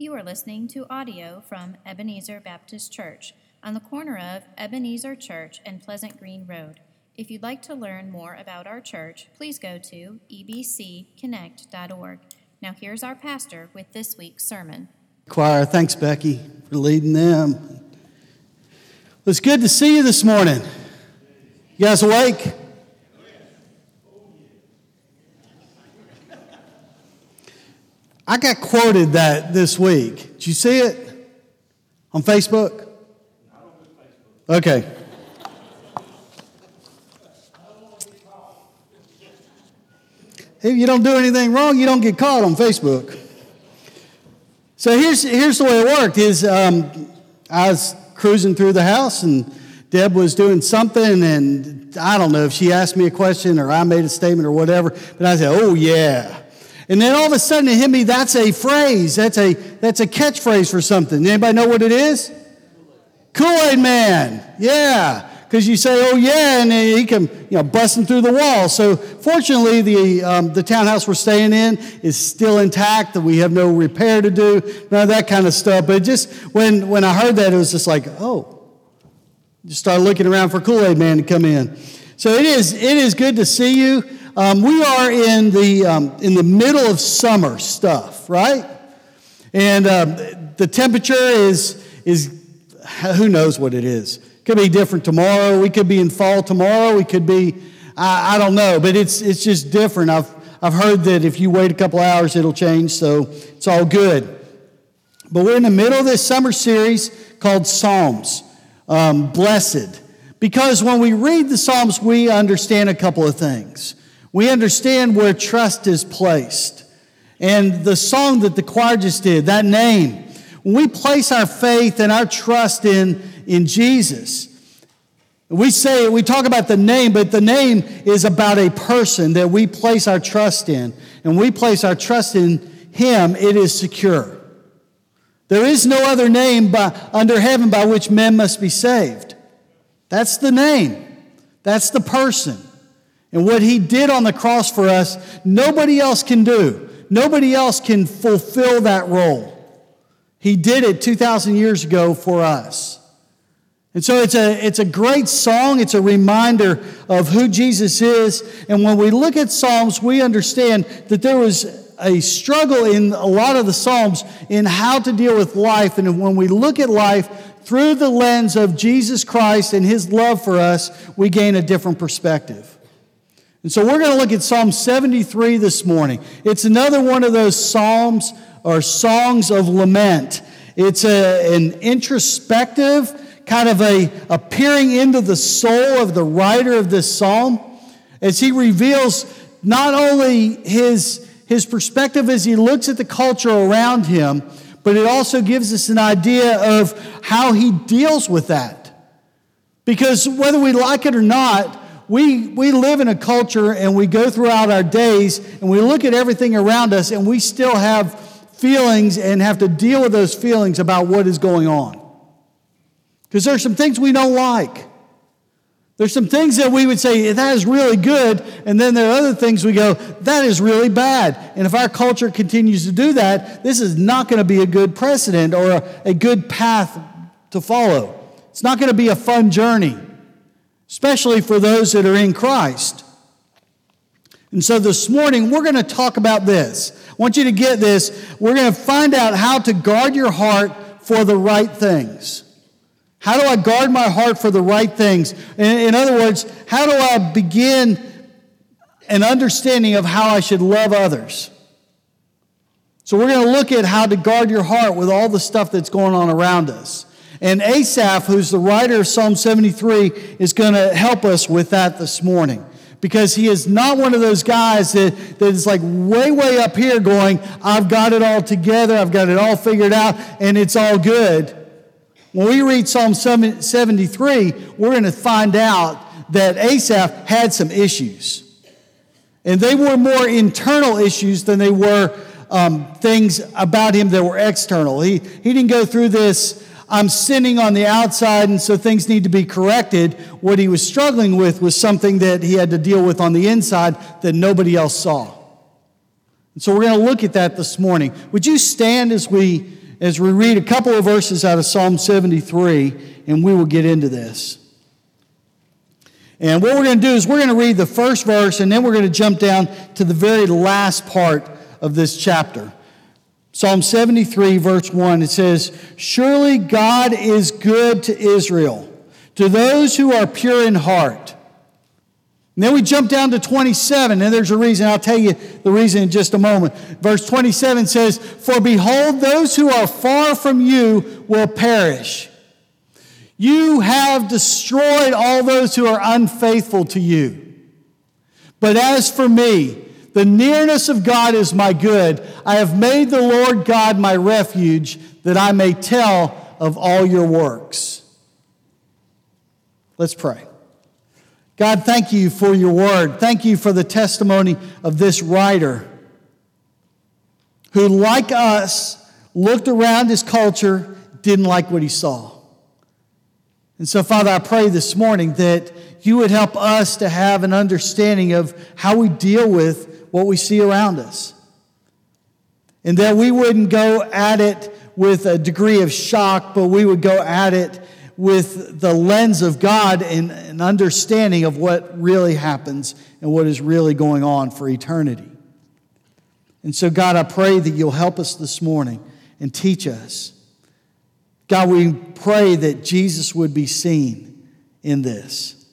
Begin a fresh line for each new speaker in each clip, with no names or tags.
You are listening to audio from Ebenezer Baptist Church on the corner of Ebenezer Church and Pleasant Green Road. If you'd like to learn more about our church, please go to ebcconnect.org. Now, here's our pastor with this week's sermon.
Choir, thanks, Becky, for leading them. It's good to see you this morning. You guys awake? I got quoted that this week. Did you see it on Facebook? Okay. If you don't do anything wrong, you don't get caught on Facebook. So here's, here's the way it worked is um, I was cruising through the house and Deb was doing something and I don't know if she asked me a question or I made a statement or whatever, but I said, oh yeah. And then all of a sudden it hit me, that's a phrase. That's a, that's a catchphrase for something. Anybody know what it is? Kool-Aid Man. Yeah. Because you say, oh yeah, and he come, you know, busting through the wall. So fortunately, the, um, the townhouse we're staying in is still intact. That we have no repair to do, none of that kind of stuff. But just when, when I heard that, it was just like, oh, just started looking around for Kool-Aid Man to come in. So it is, it is good to see you. Um, we are in the, um, in the middle of summer stuff, right? And um, the temperature is, is, who knows what it is. Could be different tomorrow. We could be in fall tomorrow. We could be, I, I don't know, but it's, it's just different. I've, I've heard that if you wait a couple hours, it'll change, so it's all good. But we're in the middle of this summer series called Psalms, um, Blessed. Because when we read the Psalms, we understand a couple of things. We understand where trust is placed. And the song that the choir just did, that name, when we place our faith and our trust in, in Jesus, we say, we talk about the name, but the name is about a person that we place our trust in. And we place our trust in Him, it is secure. There is no other name by, under heaven by which men must be saved. That's the name. That's the person. And what he did on the cross for us, nobody else can do. Nobody else can fulfill that role. He did it 2,000 years ago for us. And so it's a, it's a great song. It's a reminder of who Jesus is. And when we look at Psalms, we understand that there was a struggle in a lot of the Psalms in how to deal with life. And when we look at life through the lens of Jesus Christ and his love for us, we gain a different perspective. And so we're going to look at Psalm 73 this morning. It's another one of those psalms or songs of lament. It's a, an introspective, kind of a, a peering into the soul of the writer of this psalm as he reveals not only his, his perspective as he looks at the culture around him, but it also gives us an idea of how he deals with that. Because whether we like it or not, we, we live in a culture and we go throughout our days and we look at everything around us and we still have feelings and have to deal with those feelings about what is going on. Because there's some things we don't like. There's some things that we would say, that is really good. And then there are other things we go, that is really bad. And if our culture continues to do that, this is not going to be a good precedent or a, a good path to follow. It's not going to be a fun journey especially for those that are in Christ. And so this morning, we're going to talk about this. I want you to get this. We're going to find out how to guard your heart for the right things. How do I guard my heart for the right things? In, other words, how do I begin an understanding of how I should love others? So, we're going to look at how to guard your heart with all the stuff that's going on around us. And Asaph, who's the writer of Psalm 73, is going to help us with that this morning. Because he is not one of those guys that, that is like way, way up here going, I've got it all together, I've got it all figured out, and it's all good. When we read Psalm 73, we're going to find out that Asaph had some issues. And they were more internal issues than they were um, things about him that were external. He, he didn't go through this I'm sinning on the outside, and so things need to be corrected. What he was struggling with was something that he had to deal with on the inside that nobody else saw. And so we're going to look at that this morning. Would you stand as we as we read a couple of verses out of Psalm 73, and we will get into this. And what we're going to do is we're going to read the first verse, and then we're going to jump down to the very last part of this chapter. Psalm 73, verse 1, it says, Surely God is good to Israel, to those who are pure in heart. And then we jump down to 27, and there's a reason. I'll tell you the reason in just a moment. Verse 27 says, For behold, those who are far from you will perish. You have destroyed all those who are unfaithful to you. But as for me, the nearness of God is my good. I have made the Lord God my refuge, that I may tell of all your works. Let's pray. God, thank you for your word. Thank you for the testimony of this writer who, like us, looked around his culture, didn't like what he saw. And so, Father, I pray this morning that you would help us to have an understanding of how we deal with what we see around us. And that we wouldn't go at it with a degree of shock, but we would go at it with the lens of God and an understanding of what really happens and what is really going on for eternity. And so, God, I pray that you'll help us this morning and teach us. God, we pray that Jesus would be seen in this.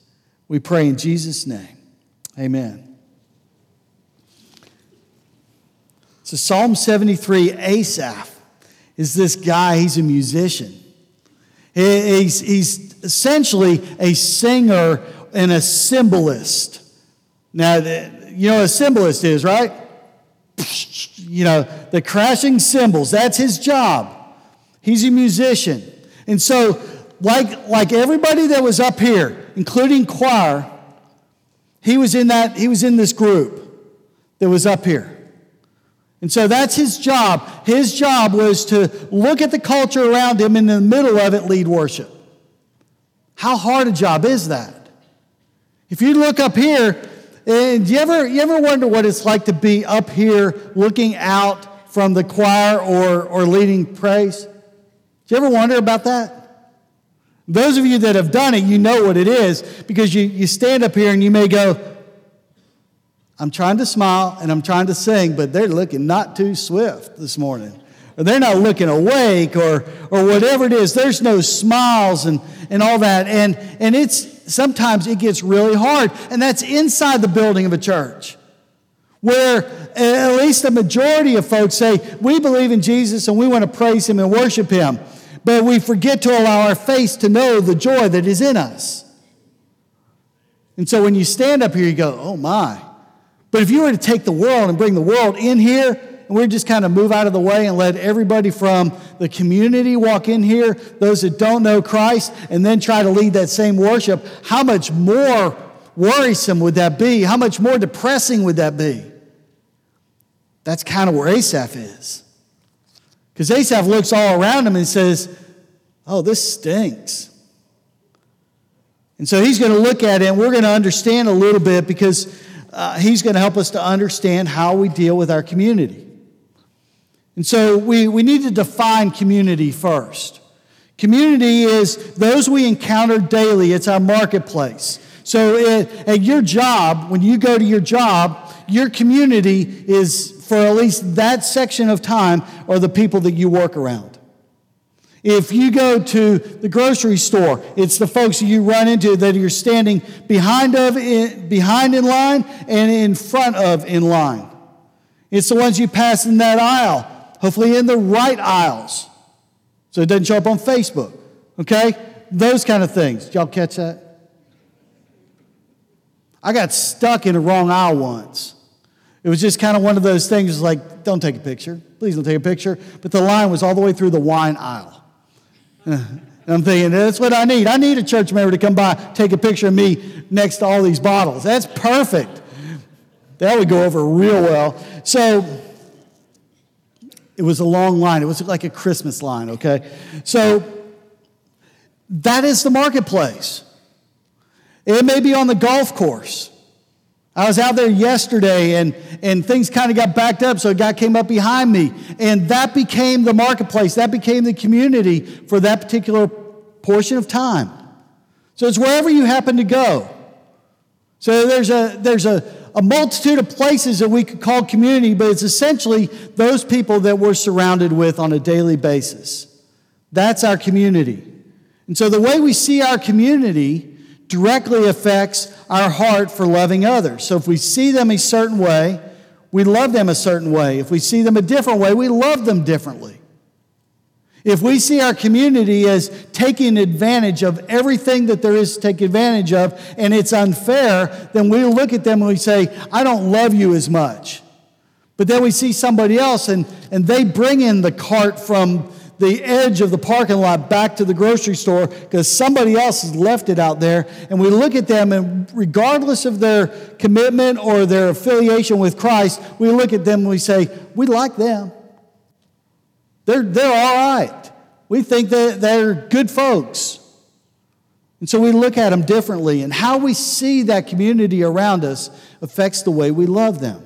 We pray in Jesus' name. Amen. So, Psalm 73, Asaph is this guy, he's a musician. He's, he's essentially a singer and a cymbalist. Now, you know what a cymbalist is, right? You know, the crashing cymbals, that's his job. He's a musician. And so, like, like everybody that was up here, including choir, he was in that, he was in this group that was up here. And so that's his job. His job was to look at the culture around him and in the middle of it lead worship. How hard a job is that? If you look up here, and you ever, you ever wonder what it's like to be up here looking out from the choir or, or leading praise? Do you ever wonder about that? Those of you that have done it, you know what it is because you, you stand up here and you may go, I'm trying to smile and I'm trying to sing, but they're looking not too swift this morning. Or they're not looking awake or, or whatever it is. There's no smiles and, and all that. And, and it's sometimes it gets really hard. And that's inside the building of a church. Where eh, at least the majority of folks say, We believe in Jesus and we want to praise him and worship him. But we forget to allow our face to know the joy that is in us. And so when you stand up here, you go, Oh my. But if you were to take the world and bring the world in here, and we just kind of move out of the way and let everybody from the community walk in here, those that don't know Christ, and then try to lead that same worship, how much more worrisome would that be? How much more depressing would that be? That's kind of where Asaph is. Because Asaph looks all around him and says, Oh, this stinks. And so he's going to look at it, and we're going to understand a little bit because uh, he's going to help us to understand how we deal with our community. And so we, we need to define community first. Community is those we encounter daily, it's our marketplace. So at, at your job, when you go to your job, your community is, for at least that section of time, are the people that you work around. If you go to the grocery store, it's the folks you run into that you're standing behind of in, behind in line and in front of in line. It's the ones you pass in that aisle, hopefully in the right aisles. So it doesn't show up on Facebook. Okay? Those kind of things. Y'all catch that? I got stuck in the wrong aisle once. It was just kind of one of those things like, don't take a picture. Please don't take a picture. But the line was all the way through the wine aisle. I'm thinking, that's what I need. I need a church member to come by, take a picture of me next to all these bottles. That's perfect. That would go over real well. So it was a long line. It was like a Christmas line, okay? So that is the marketplace. It may be on the golf course. I was out there yesterday and, and things kind of got backed up, so a guy came up behind me. And that became the marketplace, that became the community for that particular portion of time. So it's wherever you happen to go. So there's a, there's a, a multitude of places that we could call community, but it's essentially those people that we're surrounded with on a daily basis. That's our community. And so the way we see our community directly affects our heart for loving others. So if we see them a certain way, we love them a certain way. If we see them a different way, we love them differently. If we see our community as taking advantage of everything that there is to take advantage of and it's unfair, then we look at them and we say, I don't love you as much. But then we see somebody else and, and they bring in the cart from the edge of the parking lot back to the grocery store because somebody else has left it out there. And we look at them, and regardless of their commitment or their affiliation with Christ, we look at them and we say, We like them. They're, they're all right. We think that they're good folks. And so we look at them differently, and how we see that community around us affects the way we love them.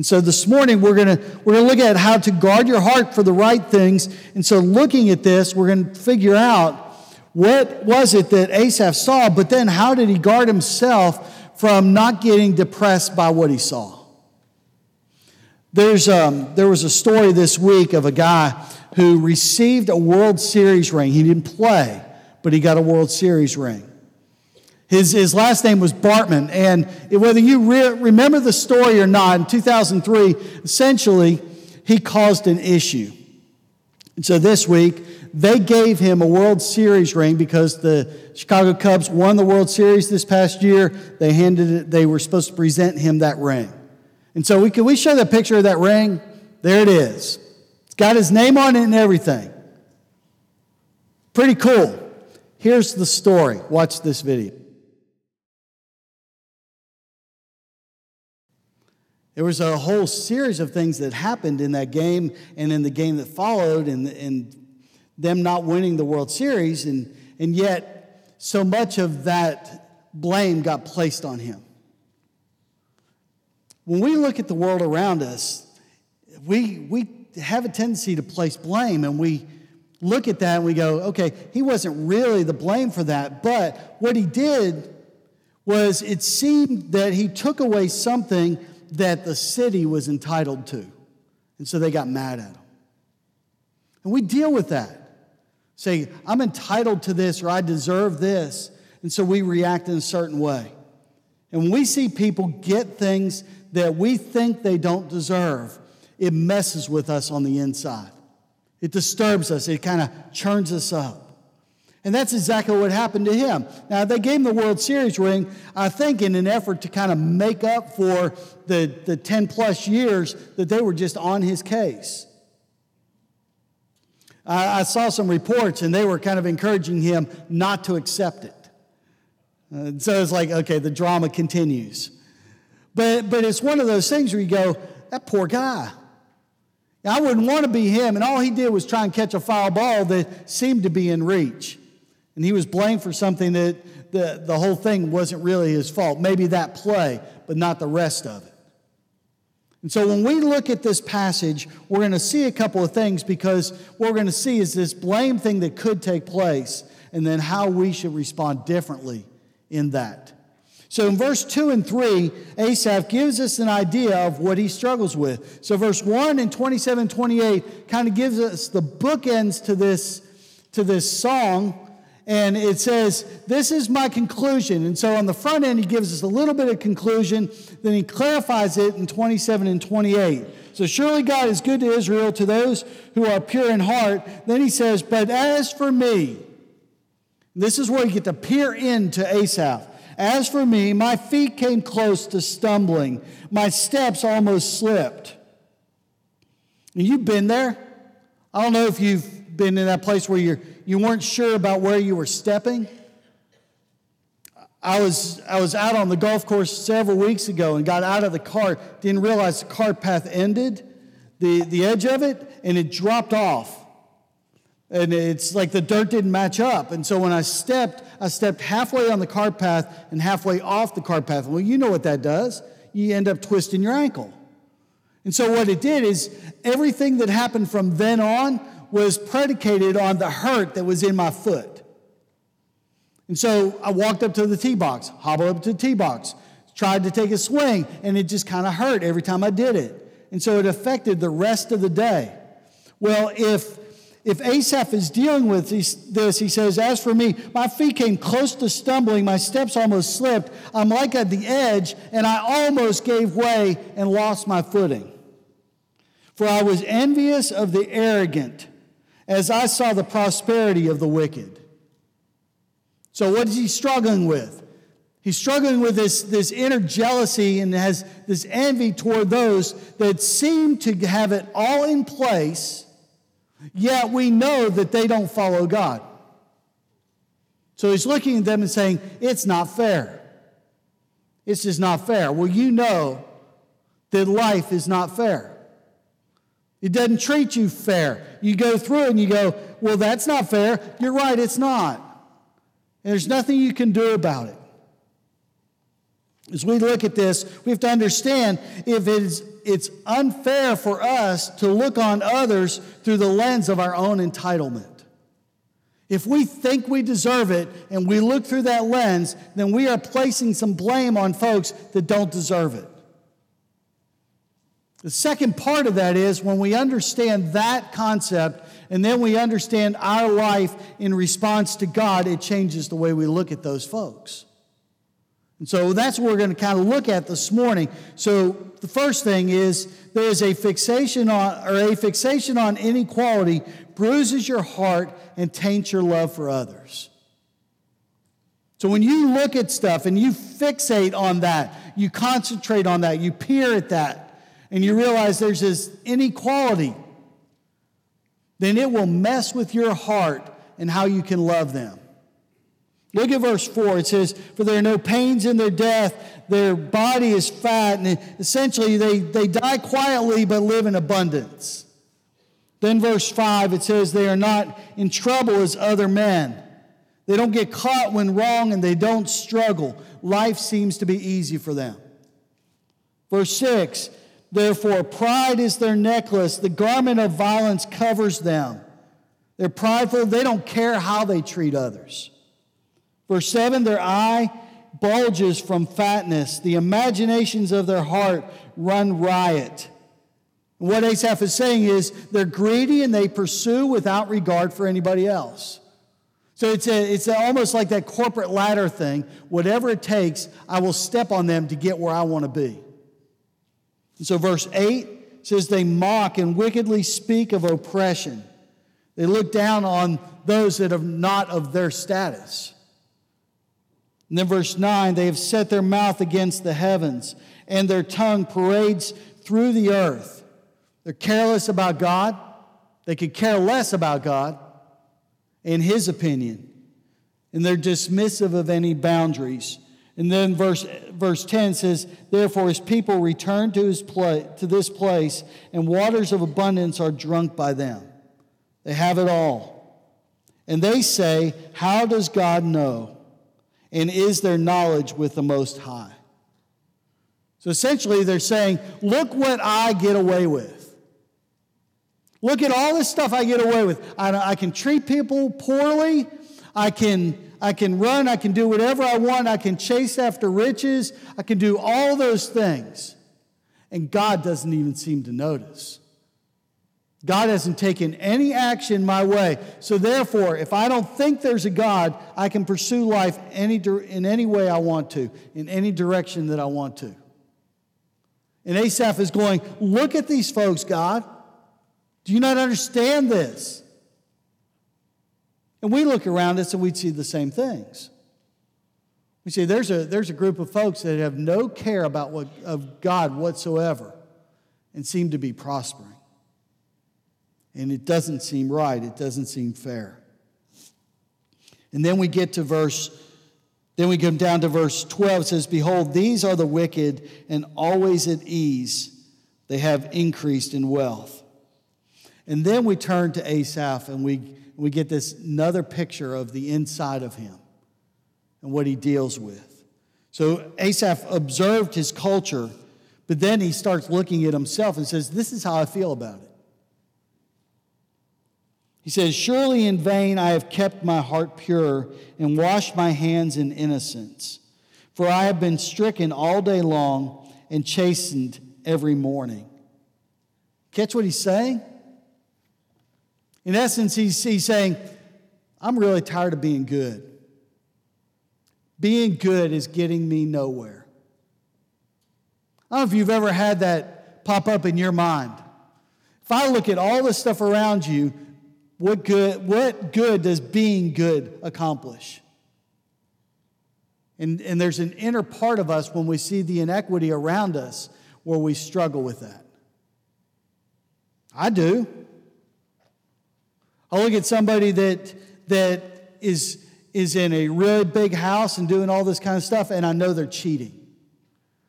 And so this morning we're going to we're going to look at how to guard your heart for the right things. And so looking at this, we're going to figure out what was it that Asaph saw, but then how did he guard himself from not getting depressed by what he saw? There's um, there was a story this week of a guy who received a World Series ring. He didn't play, but he got a World Series ring. His, his last name was Bartman. And whether you re- remember the story or not, in 2003, essentially, he caused an issue. And so this week, they gave him a World Series ring because the Chicago Cubs won the World Series this past year. They handed it, they were supposed to present him that ring. And so we can we show the picture of that ring? There it is. It's got his name on it and everything. Pretty cool. Here's the story. Watch this video. There was a whole series of things that happened in that game and in the game that followed, and, and them not winning the World Series, and, and yet so much of that blame got placed on him. When we look at the world around us, we, we have a tendency to place blame, and we look at that and we go, okay, he wasn't really the blame for that, but what he did was it seemed that he took away something that the city was entitled to. And so they got mad at him. And we deal with that. Say, I'm entitled to this or I deserve this. And so we react in a certain way. And when we see people get things that we think they don't deserve, it messes with us on the inside. It disturbs us, it kind of churns us up. And that's exactly what happened to him. Now, they gave him the World Series ring, I think, in an effort to kind of make up for the, the 10 plus years that they were just on his case. I, I saw some reports, and they were kind of encouraging him not to accept it. Uh, so it's like, okay, the drama continues. But, but it's one of those things where you go, that poor guy. I wouldn't want to be him, and all he did was try and catch a foul ball that seemed to be in reach. And he was blamed for something that the, the whole thing wasn't really his fault. Maybe that play, but not the rest of it. And so when we look at this passage, we're going to see a couple of things because what we're going to see is this blame thing that could take place and then how we should respond differently in that. So in verse 2 and 3, Asaph gives us an idea of what he struggles with. So verse 1 and 27 28 kind of gives us the bookends to this, to this song and it says, This is my conclusion. And so on the front end, he gives us a little bit of conclusion, then he clarifies it in 27 and 28. So surely God is good to Israel, to those who are pure in heart. Then he says, But as for me, this is where you get to peer into Asaph. As for me, my feet came close to stumbling, my steps almost slipped. And you've been there. I don't know if you've been in that place where you're you weren't sure about where you were stepping. I was, I was out on the golf course several weeks ago and got out of the cart, didn't realize the cart path ended, the, the edge of it, and it dropped off. And it's like the dirt didn't match up. And so when I stepped, I stepped halfway on the cart path and halfway off the cart path. Well, you know what that does. You end up twisting your ankle. And so what it did is everything that happened from then on was predicated on the hurt that was in my foot. And so I walked up to the tee box, hobbled up to the tee box, tried to take a swing, and it just kind of hurt every time I did it. And so it affected the rest of the day. Well, if if Asaph is dealing with this, he says, As for me, my feet came close to stumbling, my steps almost slipped. I'm like at the edge, and I almost gave way and lost my footing. For I was envious of the arrogant as I saw the prosperity of the wicked. So, what is he struggling with? He's struggling with this, this inner jealousy and has this envy toward those that seem to have it all in place, yet we know that they don't follow God. So he's looking at them and saying, It's not fair. It's just not fair. Well, you know that life is not fair. It doesn't treat you fair. You go through and you go, Well, that's not fair. You're right, it's not. And there's nothing you can do about it. As we look at this, we have to understand if it is, it's unfair for us to look on others through the lens of our own entitlement. If we think we deserve it and we look through that lens, then we are placing some blame on folks that don't deserve it. The second part of that is when we understand that concept and then we understand our life in response to God, it changes the way we look at those folks. And so that's what we're going to kind of look at this morning. So the first thing is there is a fixation on or a fixation on inequality bruises your heart and taints your love for others. So when you look at stuff and you fixate on that, you concentrate on that, you peer at that, and you realize there's this inequality, then it will mess with your heart and how you can love them. Look at verse 4. It says, For there are no pains in their death, their body is fat, and essentially they, they die quietly but live in abundance. Then, verse 5, it says, They are not in trouble as other men. They don't get caught when wrong and they don't struggle. Life seems to be easy for them. Verse 6 Therefore, pride is their necklace. The garment of violence covers them. They're prideful. They don't care how they treat others. Verse 7 Their eye bulges from fatness. The imaginations of their heart run riot. what Asaph is saying is they're greedy and they pursue without regard for anybody else. So it's, a, it's a, almost like that corporate ladder thing. Whatever it takes, I will step on them to get where I want to be. And so, verse 8 says, They mock and wickedly speak of oppression. They look down on those that are not of their status. And then, verse 9, they have set their mouth against the heavens, and their tongue parades through the earth. They're careless about God. They could care less about God, in His opinion. And they're dismissive of any boundaries. And then verse, verse 10 says, Therefore his people return to, his pla- to this place, and waters of abundance are drunk by them. They have it all. And they say, How does God know? And is there knowledge with the Most High? So essentially, they're saying, Look what I get away with. Look at all this stuff I get away with. I, I can treat people poorly. I can I can run, I can do whatever I want, I can chase after riches, I can do all those things. And God doesn't even seem to notice. God hasn't taken any action my way. So, therefore, if I don't think there's a God, I can pursue life any, in any way I want to, in any direction that I want to. And Asaph is going, Look at these folks, God. Do you not understand this? And we look around us and we see the same things. We see there's a, there's a group of folks that have no care about what, of God whatsoever and seem to be prospering. And it doesn't seem right, it doesn't seem fair. And then we get to verse, then we come down to verse 12. It says, Behold, these are the wicked and always at ease. They have increased in wealth. And then we turn to Asaph and we, we get this another picture of the inside of him and what he deals with. So Asaph observed his culture, but then he starts looking at himself and says, This is how I feel about it. He says, Surely in vain I have kept my heart pure and washed my hands in innocence. For I have been stricken all day long and chastened every morning. Catch what he's saying? In essence, he's, he's saying, I'm really tired of being good. Being good is getting me nowhere. I don't know if you've ever had that pop up in your mind. If I look at all the stuff around you, what good, what good does being good accomplish? And, and there's an inner part of us when we see the inequity around us where we struggle with that. I do. I look at somebody that, that is, is in a really big house and doing all this kind of stuff, and I know they're cheating.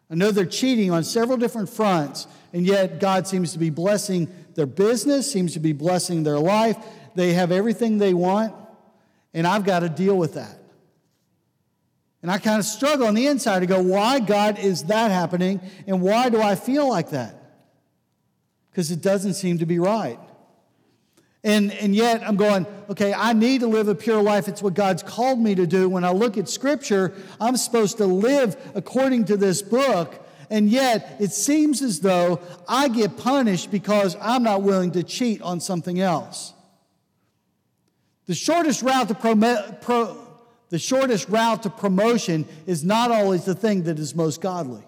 I know they're cheating on several different fronts, and yet God seems to be blessing their business, seems to be blessing their life, they have everything they want, and I've got to deal with that. And I kind of struggle on the inside to go, why, God, is that happening? And why do I feel like that? Because it doesn't seem to be right. And, and yet I'm going, okay, I need to live a pure life. It's what God's called me to do. When I look at Scripture, I'm supposed to live according to this book. And yet it seems as though I get punished because I'm not willing to cheat on something else. The shortest route to pro, pro, the shortest route to promotion is not always the thing that is most godly.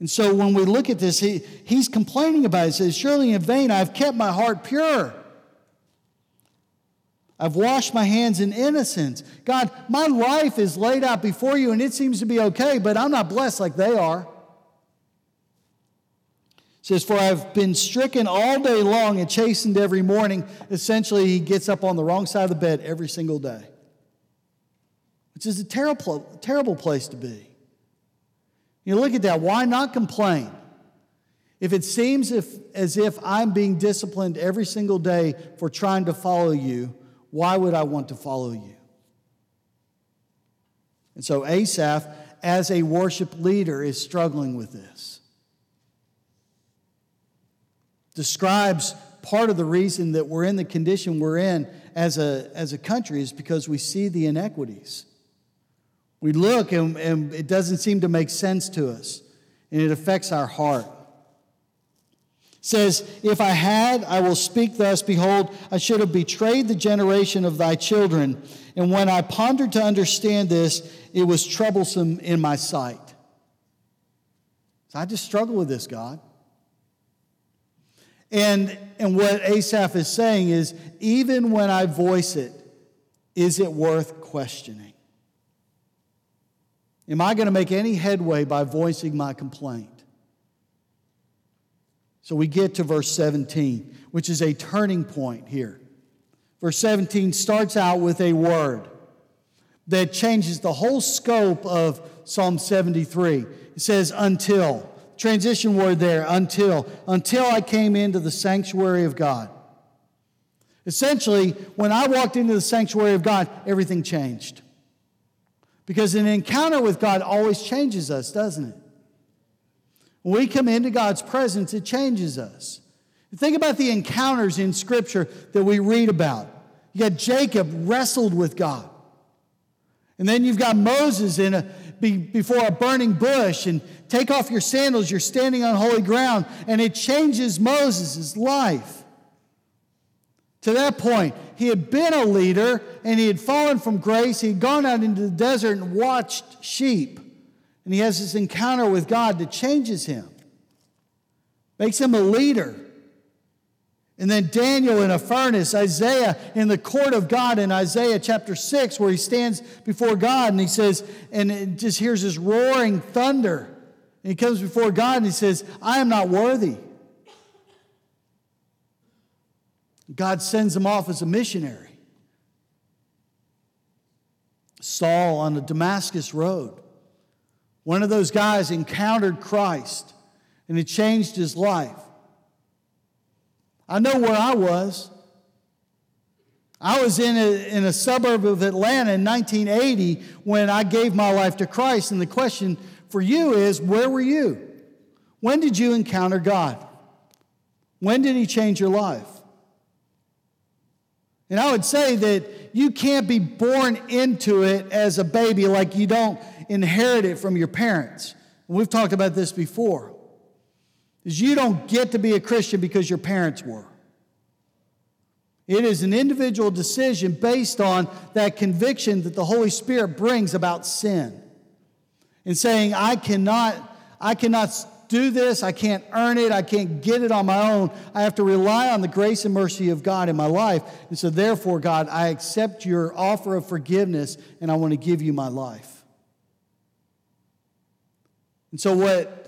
And so when we look at this, he, he's complaining about it. He says, Surely in vain I've kept my heart pure. I've washed my hands in innocence. God, my life is laid out before you and it seems to be okay, but I'm not blessed like they are says, For I've been stricken all day long and chastened every morning. Essentially, he gets up on the wrong side of the bed every single day, which is a terrible, terrible place to be. You look at that. Why not complain? If it seems if, as if I'm being disciplined every single day for trying to follow you, why would I want to follow you? And so Asaph, as a worship leader, is struggling with this describes part of the reason that we're in the condition we're in as a, as a country is because we see the inequities. We look and, and it doesn't seem to make sense to us, and it affects our heart. Says, If I had, I will speak thus. Behold, I should have betrayed the generation of thy children. And when I pondered to understand this, it was troublesome in my sight. So I just struggle with this, God. And, and what Asaph is saying is even when I voice it, is it worth questioning? Am I going to make any headway by voicing my complaint? So we get to verse 17, which is a turning point here. Verse 17 starts out with a word that changes the whole scope of Psalm 73. It says, until transition word there, until, until I came into the sanctuary of God. Essentially, when I walked into the sanctuary of God, everything changed. Because an encounter with God always changes us, doesn't it? When we come into God's presence, it changes us. Think about the encounters in Scripture that we read about. You got Jacob wrestled with God. And then you've got Moses in a, be, before a burning bush and take off your sandals, you're standing on holy ground. And it changes Moses' life. To that point, he had been a leader and he had fallen from grace. He had gone out into the desert and watched sheep. And he has this encounter with God that changes him, makes him a leader. And then Daniel in a furnace, Isaiah in the court of God in Isaiah chapter 6, where he stands before God and he says, and it just hears this roaring thunder. And he comes before God and he says, I am not worthy. God sends him off as a missionary. Saul on the Damascus road. One of those guys encountered Christ and it changed his life. I know where I was. I was in a, in a suburb of Atlanta in 1980 when I gave my life to Christ. And the question for you is where were you? When did you encounter God? When did He change your life? And I would say that you can't be born into it as a baby, like you don't inherit it from your parents. we've talked about this before. Is you don't get to be a Christian because your parents were. It is an individual decision based on that conviction that the Holy Spirit brings about sin. And saying, I cannot, I cannot do this, I can't earn it, I can't get it on my own. I have to rely on the grace and mercy of God in my life. And so, therefore, God, I accept your offer of forgiveness and I want to give you my life. And so, what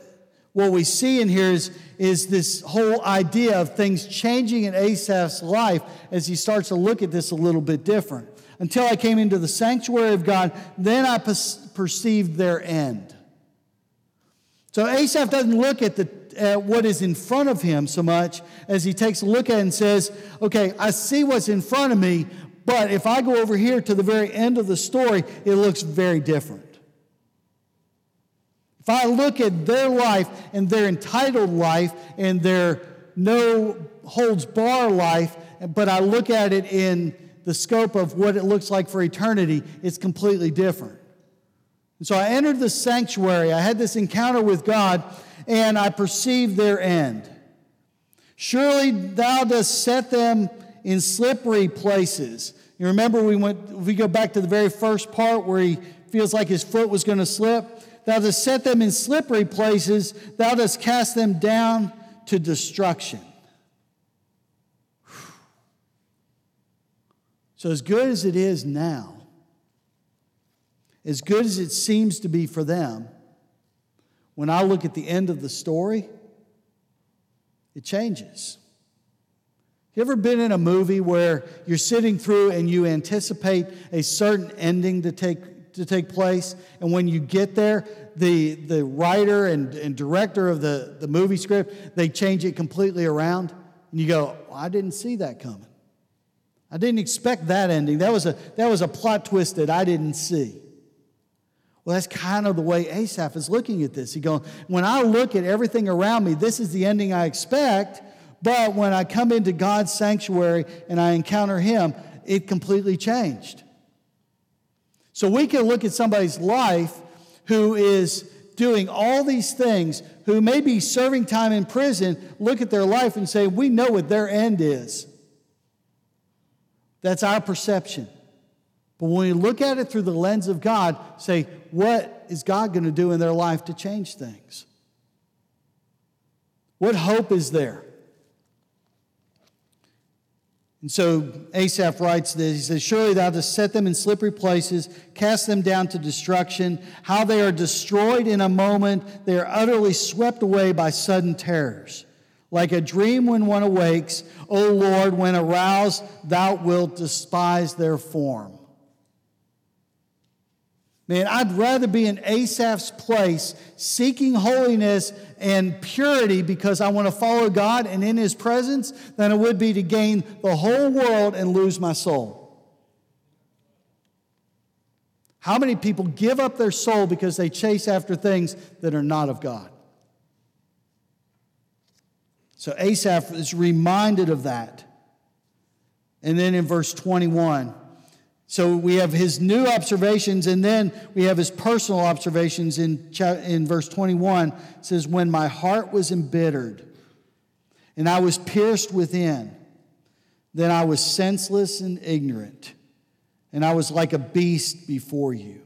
what we see in here is, is this whole idea of things changing in Asaph's life as he starts to look at this a little bit different. Until I came into the sanctuary of God, then I perceived their end. So Asaph doesn't look at, the, at what is in front of him so much as he takes a look at it and says, Okay, I see what's in front of me, but if I go over here to the very end of the story, it looks very different. If I look at their life and their entitled life and their no holds bar life, but I look at it in the scope of what it looks like for eternity, it's completely different. And so I entered the sanctuary. I had this encounter with God, and I perceived their end. Surely thou dost set them in slippery places. You remember we went, we go back to the very first part where he feels like his foot was going to slip. Thou dost set them in slippery places, thou dost cast them down to destruction. So, as good as it is now, as good as it seems to be for them, when I look at the end of the story, it changes. You ever been in a movie where you're sitting through and you anticipate a certain ending to take to take place. And when you get there, the, the writer and, and director of the, the movie script, they change it completely around. And you go, well, I didn't see that coming. I didn't expect that ending. That was, a, that was a plot twist that I didn't see. Well, that's kind of the way Asaph is looking at this. He goes, when I look at everything around me, this is the ending I expect. But when I come into God's sanctuary and I encounter Him, it completely changed. So we can look at somebody's life who is doing all these things, who may be serving time in prison, look at their life and say, We know what their end is. That's our perception. But when we look at it through the lens of God, say, What is God going to do in their life to change things? What hope is there? And so Asaph writes this. He says, Surely thou dost set them in slippery places, cast them down to destruction. How they are destroyed in a moment, they are utterly swept away by sudden terrors. Like a dream when one awakes, O Lord, when aroused, thou wilt despise their form. Man, I'd rather be in Asaph's place seeking holiness and purity because I want to follow God and in his presence than it would be to gain the whole world and lose my soul. How many people give up their soul because they chase after things that are not of God? So Asaph is reminded of that. And then in verse 21, so we have his new observations, and then we have his personal observations in, in verse 21. It says, When my heart was embittered and I was pierced within, then I was senseless and ignorant, and I was like a beast before you.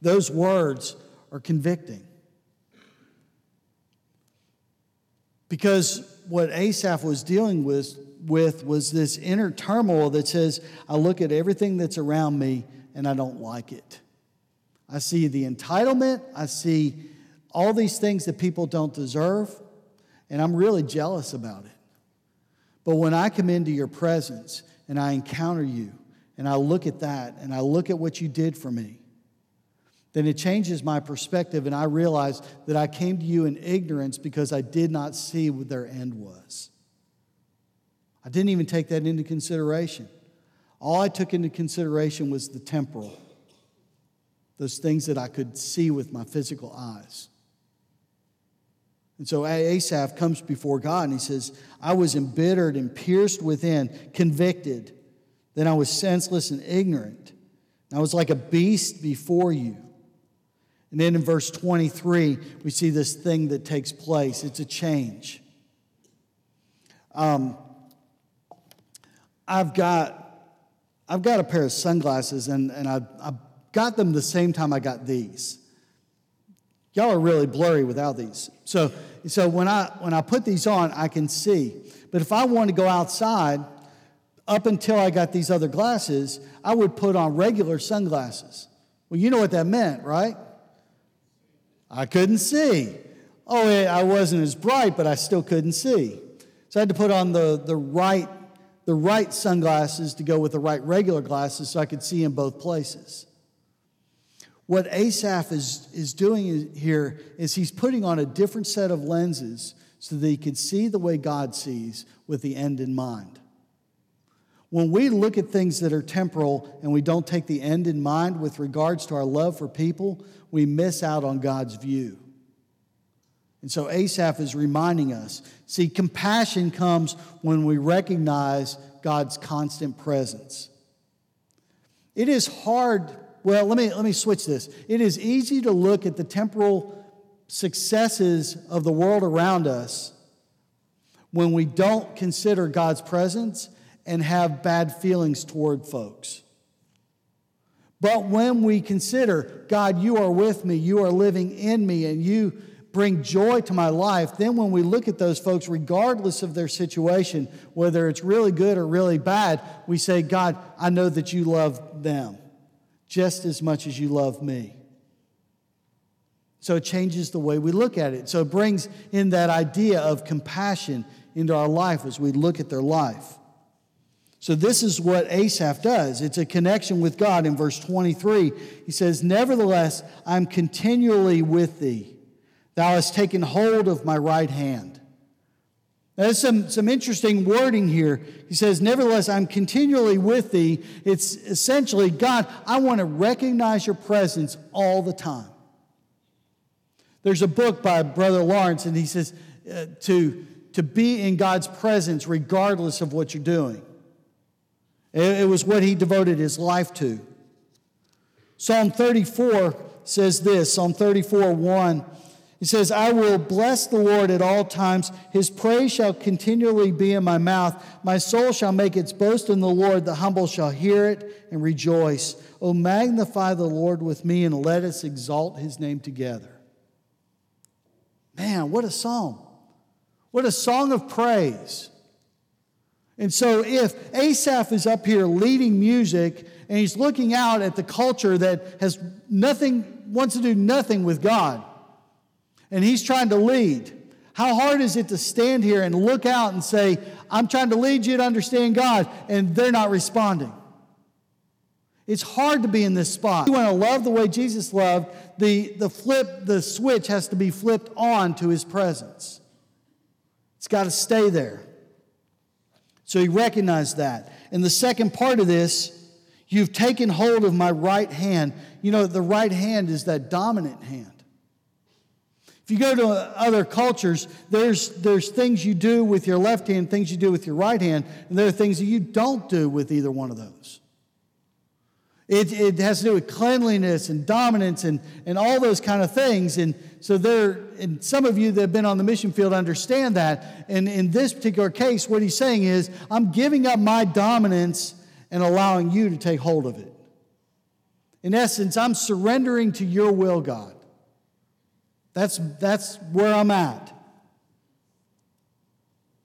Those words are convicting. Because what Asaph was dealing with with was this inner turmoil that says, I look at everything that's around me and I don't like it. I see the entitlement, I see all these things that people don't deserve, and I'm really jealous about it. But when I come into your presence and I encounter you, and I look at that, and I look at what you did for me, then it changes my perspective, and I realize that I came to you in ignorance because I did not see what their end was. I didn't even take that into consideration. All I took into consideration was the temporal, those things that I could see with my physical eyes. And so Asaph comes before God and he says, I was embittered and pierced within, convicted. Then I was senseless and ignorant. I was like a beast before you. And then in verse 23, we see this thing that takes place. It's a change. Um, I've got I've got a pair of sunglasses, and, and I, I got them the same time I got these. Y'all are really blurry without these. So, so when, I, when I put these on, I can see. But if I want to go outside, up until I got these other glasses, I would put on regular sunglasses. Well, you know what that meant, right? I couldn't see. Oh, eh, I wasn't as bright, but I still couldn't see. So I had to put on the, the right the right sunglasses to go with the right regular glasses so I could see in both places. What Asaph is, is doing here is he's putting on a different set of lenses so that he can see the way God sees with the end in mind. When we look at things that are temporal and we don't take the end in mind with regards to our love for people, we miss out on God's view. And so Asaph is reminding us see, compassion comes when we recognize God's constant presence. It is hard, well, let me, let me switch this. It is easy to look at the temporal successes of the world around us when we don't consider God's presence and have bad feelings toward folks. But when we consider, God, you are with me, you are living in me, and you bring joy to my life, then when we look at those folks, regardless of their situation, whether it's really good or really bad, we say, God, I know that you love them just as much as you love me. So it changes the way we look at it. So it brings in that idea of compassion into our life as we look at their life. So, this is what Asaph does. It's a connection with God. In verse 23, he says, Nevertheless, I'm continually with thee. Thou hast taken hold of my right hand. There's some, some interesting wording here. He says, Nevertheless, I'm continually with thee. It's essentially, God, I want to recognize your presence all the time. There's a book by Brother Lawrence, and he says uh, to, to be in God's presence regardless of what you're doing. It, it was what he devoted his life to. Psalm 34 says this Psalm 34 1 he says, I will bless the Lord at all times. His praise shall continually be in my mouth. My soul shall make its boast in the Lord. The humble shall hear it and rejoice. Oh, magnify the Lord with me and let us exalt his name together. Man, what a psalm. What a song of praise. And so, if Asaph is up here leading music and he's looking out at the culture that has nothing, wants to do nothing with God, and he's trying to lead. How hard is it to stand here and look out and say, I'm trying to lead you to understand God, and they're not responding? It's hard to be in this spot. You want to love the way Jesus loved, the, the flip, the switch has to be flipped on to his presence. It's got to stay there. So he recognized that. And the second part of this, you've taken hold of my right hand. You know, the right hand is that dominant hand. If you go to other cultures, there's, there's things you do with your left hand, things you do with your right hand, and there are things that you don't do with either one of those. It, it has to do with cleanliness and dominance and, and all those kind of things. And so there, and some of you that have been on the mission field understand that. And in this particular case, what he's saying is, I'm giving up my dominance and allowing you to take hold of it. In essence, I'm surrendering to your will, God. That's, that's where I'm at.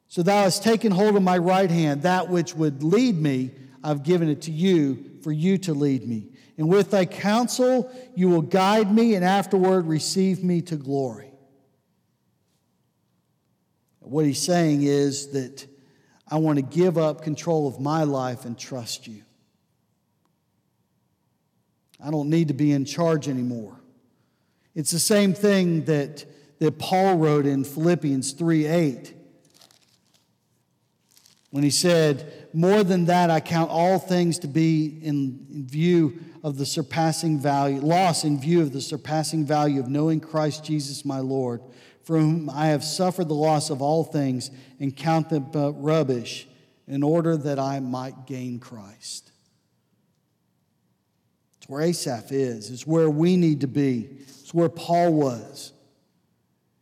So thou hast taken hold of my right hand, that which would lead me, I've given it to you for you to lead me. And with thy counsel you will guide me, and afterward receive me to glory. What he's saying is that I want to give up control of my life and trust you. I don't need to be in charge anymore. It's the same thing that, that Paul wrote in Philippians 3 8 when he said, More than that, I count all things to be in, in, view of the surpassing value, loss in view of the surpassing value of knowing Christ Jesus my Lord, for whom I have suffered the loss of all things and count them but rubbish, in order that I might gain Christ. It's where Asaph is, it's where we need to be, it's where Paul was.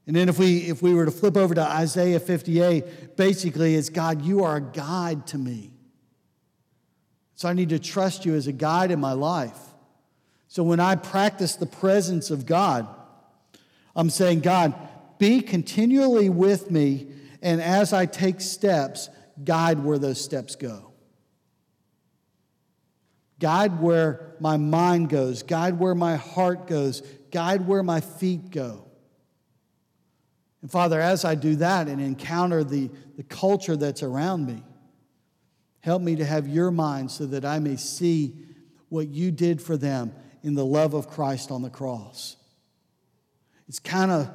And then if we if we were to flip over to Isaiah 58, basically it's God, you are a guide to me. So I need to trust you as a guide in my life. So when I practice the presence of God, I'm saying, God, be continually with me, and as I take steps, guide where those steps go. Guide where my mind goes, guide where my heart goes, guide where my feet go. And Father, as I do that and encounter the, the culture that's around me, help me to have your mind so that I may see what you did for them in the love of Christ on the cross. It's kind of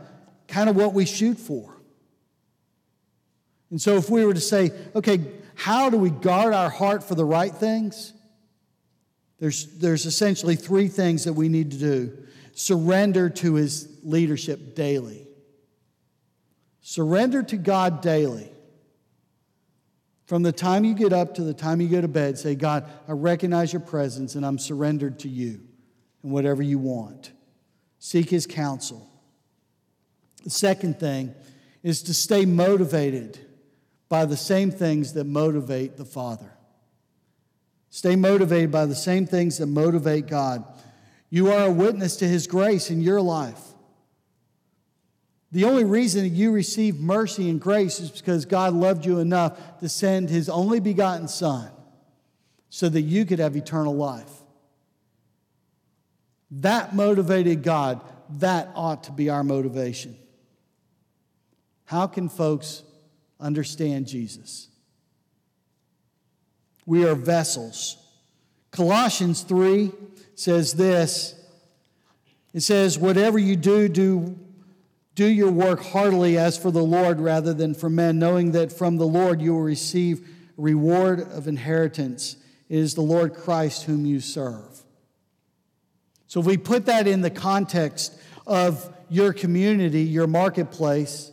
kind of what we shoot for. And so if we were to say, okay, how do we guard our heart for the right things? There's, there's essentially three things that we need to do surrender to his leadership daily. Surrender to God daily. From the time you get up to the time you go to bed, say, God, I recognize your presence and I'm surrendered to you and whatever you want. Seek his counsel. The second thing is to stay motivated by the same things that motivate the Father. Stay motivated by the same things that motivate God. You are a witness to his grace in your life. The only reason you receive mercy and grace is because God loved you enough to send his only begotten Son so that you could have eternal life. That motivated God. That ought to be our motivation. How can folks understand Jesus? We are vessels. Colossians 3 says this it says, Whatever you do, do do your work heartily as for the Lord rather than for men, knowing that from the Lord you will receive reward of inheritance. It is the Lord Christ whom you serve. So, if we put that in the context of your community, your marketplace,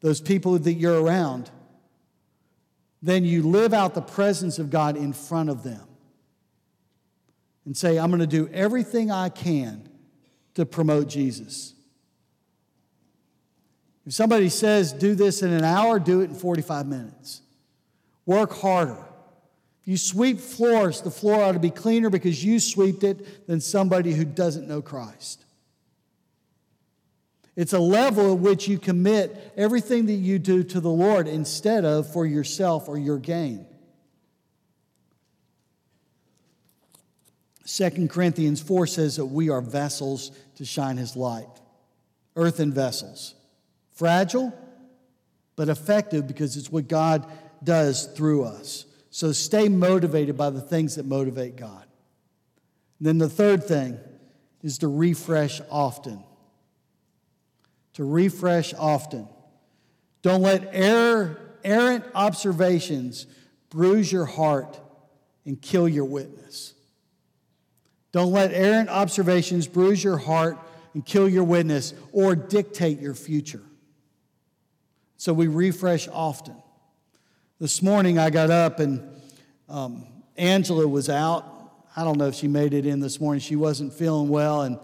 those people that you're around, then you live out the presence of God in front of them and say, I'm going to do everything I can to promote Jesus. If somebody says, do this in an hour, do it in 45 minutes. Work harder. If you sweep floors, the floor ought to be cleaner because you swept it than somebody who doesn't know Christ. It's a level at which you commit everything that you do to the Lord instead of for yourself or your gain. 2 Corinthians 4 says that we are vessels to shine his light, earthen vessels. Fragile, but effective because it's what God does through us. So stay motivated by the things that motivate God. And then the third thing is to refresh often. To refresh often. Don't let error, errant observations bruise your heart and kill your witness. Don't let errant observations bruise your heart and kill your witness or dictate your future. So we refresh often. This morning I got up and um, Angela was out. I don't know if she made it in this morning. She wasn't feeling well, and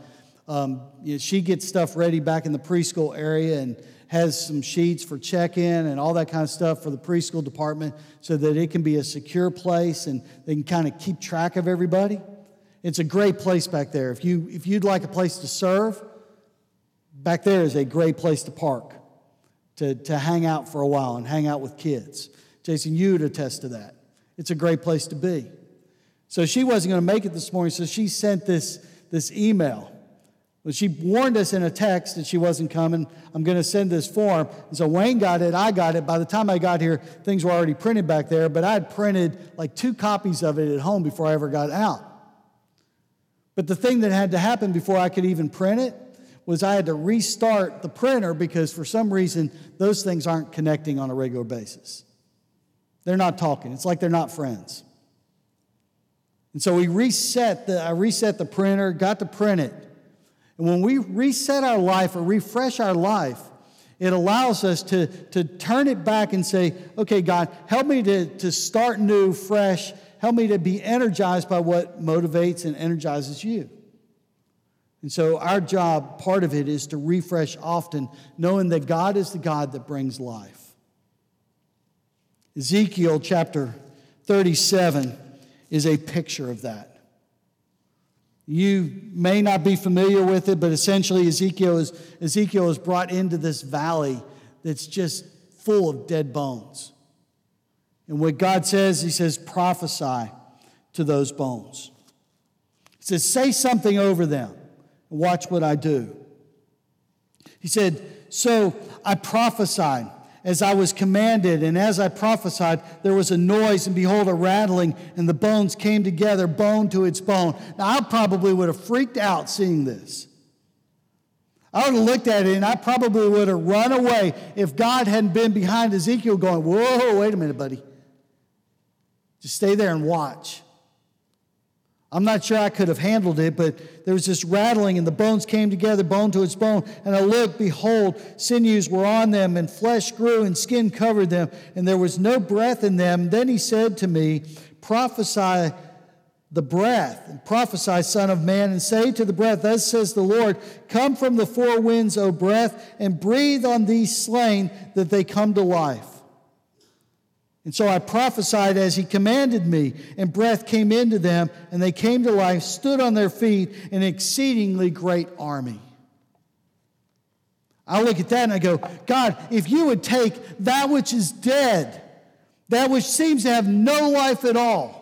um, you know, she gets stuff ready back in the preschool area and has some sheets for check-in and all that kind of stuff for the preschool department, so that it can be a secure place and they can kind of keep track of everybody. It's a great place back there. If you if you'd like a place to serve, back there is a great place to park to, to hang out for a while and hang out with kids. Jason, you would attest to that. It's a great place to be. So she wasn't going to make it this morning, so she sent this, this email. Well, she warned us in a text that she wasn't coming. I'm going to send this form. And so Wayne got it, I got it. By the time I got here, things were already printed back there, but I had printed like two copies of it at home before I ever got out. But the thing that had to happen before I could even print it was I had to restart the printer because for some reason those things aren't connecting on a regular basis. They're not talking. It's like they're not friends. And so we reset the I reset the printer, got to print it. And when we reset our life or refresh our life, it allows us to, to turn it back and say, okay, God, help me to, to start new, fresh. Help me to be energized by what motivates and energizes you. And so, our job, part of it, is to refresh often, knowing that God is the God that brings life. Ezekiel chapter 37 is a picture of that. You may not be familiar with it, but essentially, Ezekiel is, Ezekiel is brought into this valley that's just full of dead bones. And what God says, He says, prophesy to those bones. He says, say something over them. And watch what I do. He said, So I prophesied as I was commanded, and as I prophesied, there was a noise, and behold, a rattling, and the bones came together, bone to its bone. Now, I probably would have freaked out seeing this. I would have looked at it and I probably would have run away if God hadn't been behind Ezekiel going, Whoa, wait a minute, buddy. Just stay there and watch. I'm not sure I could have handled it, but there was this rattling, and the bones came together, bone to its bone. And I looked, behold, sinews were on them, and flesh grew, and skin covered them, and there was no breath in them. Then he said to me, Prophesy the breath, and prophesy, Son of Man, and say to the breath, Thus says the Lord, Come from the four winds, O breath, and breathe on these slain, that they come to life. And so I prophesied as he commanded me, and breath came into them, and they came to life, stood on their feet, an exceedingly great army. I look at that and I go, God, if you would take that which is dead, that which seems to have no life at all,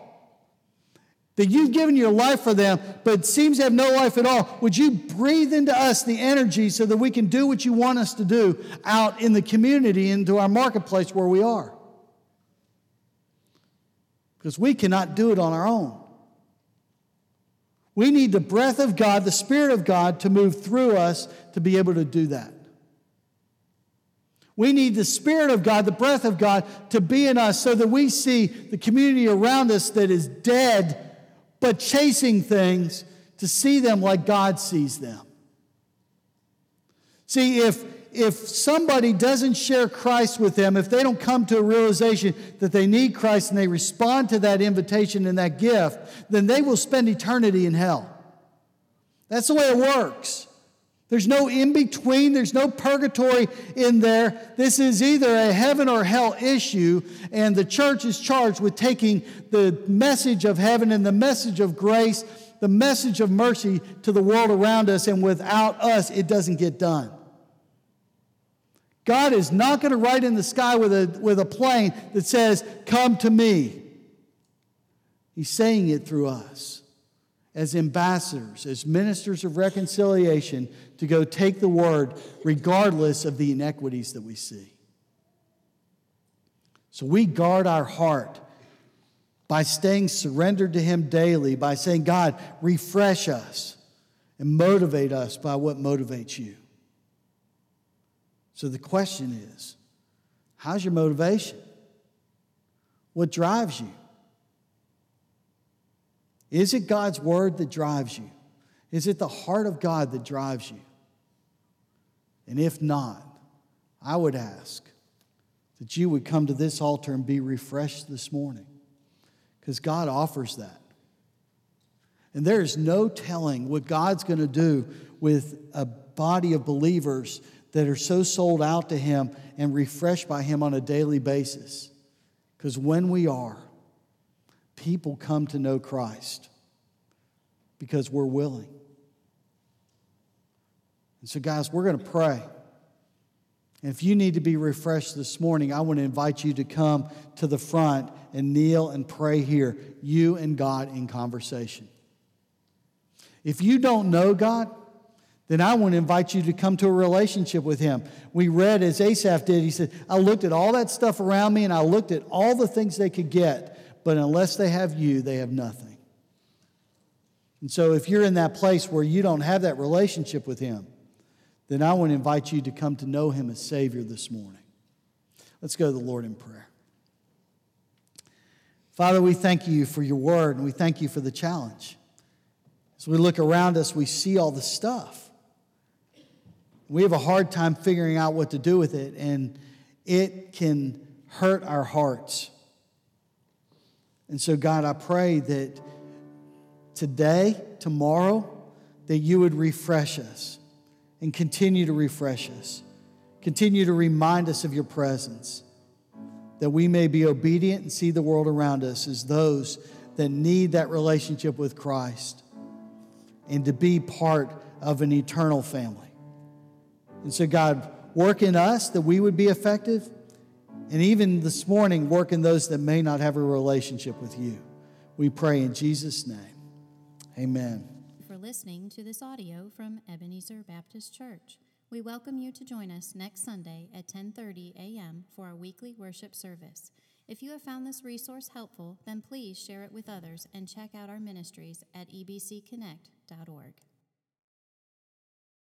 that you've given your life for them, but seems to have no life at all, would you breathe into us the energy so that we can do what you want us to do out in the community, into our marketplace where we are? Because we cannot do it on our own. We need the breath of God, the Spirit of God, to move through us to be able to do that. We need the Spirit of God, the breath of God, to be in us so that we see the community around us that is dead but chasing things to see them like God sees them. See, if if somebody doesn't share Christ with them, if they don't come to a realization that they need Christ and they respond to that invitation and that gift, then they will spend eternity in hell. That's the way it works. There's no in between, there's no purgatory in there. This is either a heaven or hell issue, and the church is charged with taking the message of heaven and the message of grace, the message of mercy to the world around us, and without us, it doesn't get done. God is not going to write in the sky with a, with a plane that says, Come to me. He's saying it through us as ambassadors, as ministers of reconciliation, to go take the word regardless of the inequities that we see. So we guard our heart by staying surrendered to Him daily, by saying, God, refresh us and motivate us by what motivates you. So the question is how's your motivation? What drives you? Is it God's word that drives you? Is it the heart of God that drives you? And if not, I would ask that you would come to this altar and be refreshed this morning because God offers that. And there is no telling what God's going to do with a body of believers that are so sold out to Him and refreshed by Him on a daily basis. Because when we are, people come to know Christ because we're willing. And so, guys, we're going to pray. And if you need to be refreshed this morning, I want to invite you to come to the front and kneel and pray here, you and God in conversation. If you don't know God, then I want to invite you to come to a relationship with him. We read as Asaph did, he said, I looked at all that stuff around me and I looked at all the things they could get, but unless they have you, they have nothing. And so if you're in that place where you don't have that relationship with him, then I want to invite you to come to know him as Savior this morning. Let's go to the Lord in prayer. Father, we thank you for your word and we thank you for the challenge. As we look around us, we see all the stuff. We have a hard time figuring out what to do with it, and it can hurt our hearts. And so, God, I pray that today, tomorrow, that you would refresh us and continue to refresh us. Continue to remind us of your presence, that we may be obedient and see the world around us as those that need that relationship with Christ and to be part of an eternal family. And so, God, work in us that we would be effective, and even this morning, work in those that may not have a relationship with you. We pray in Jesus' name. Amen.
For listening to this audio from Ebenezer Baptist Church. We welcome you to join us next Sunday at 10:30 a.m. for our weekly worship service. If you have found this resource helpful, then please share it with others and check out our ministries at ebcconnect.org.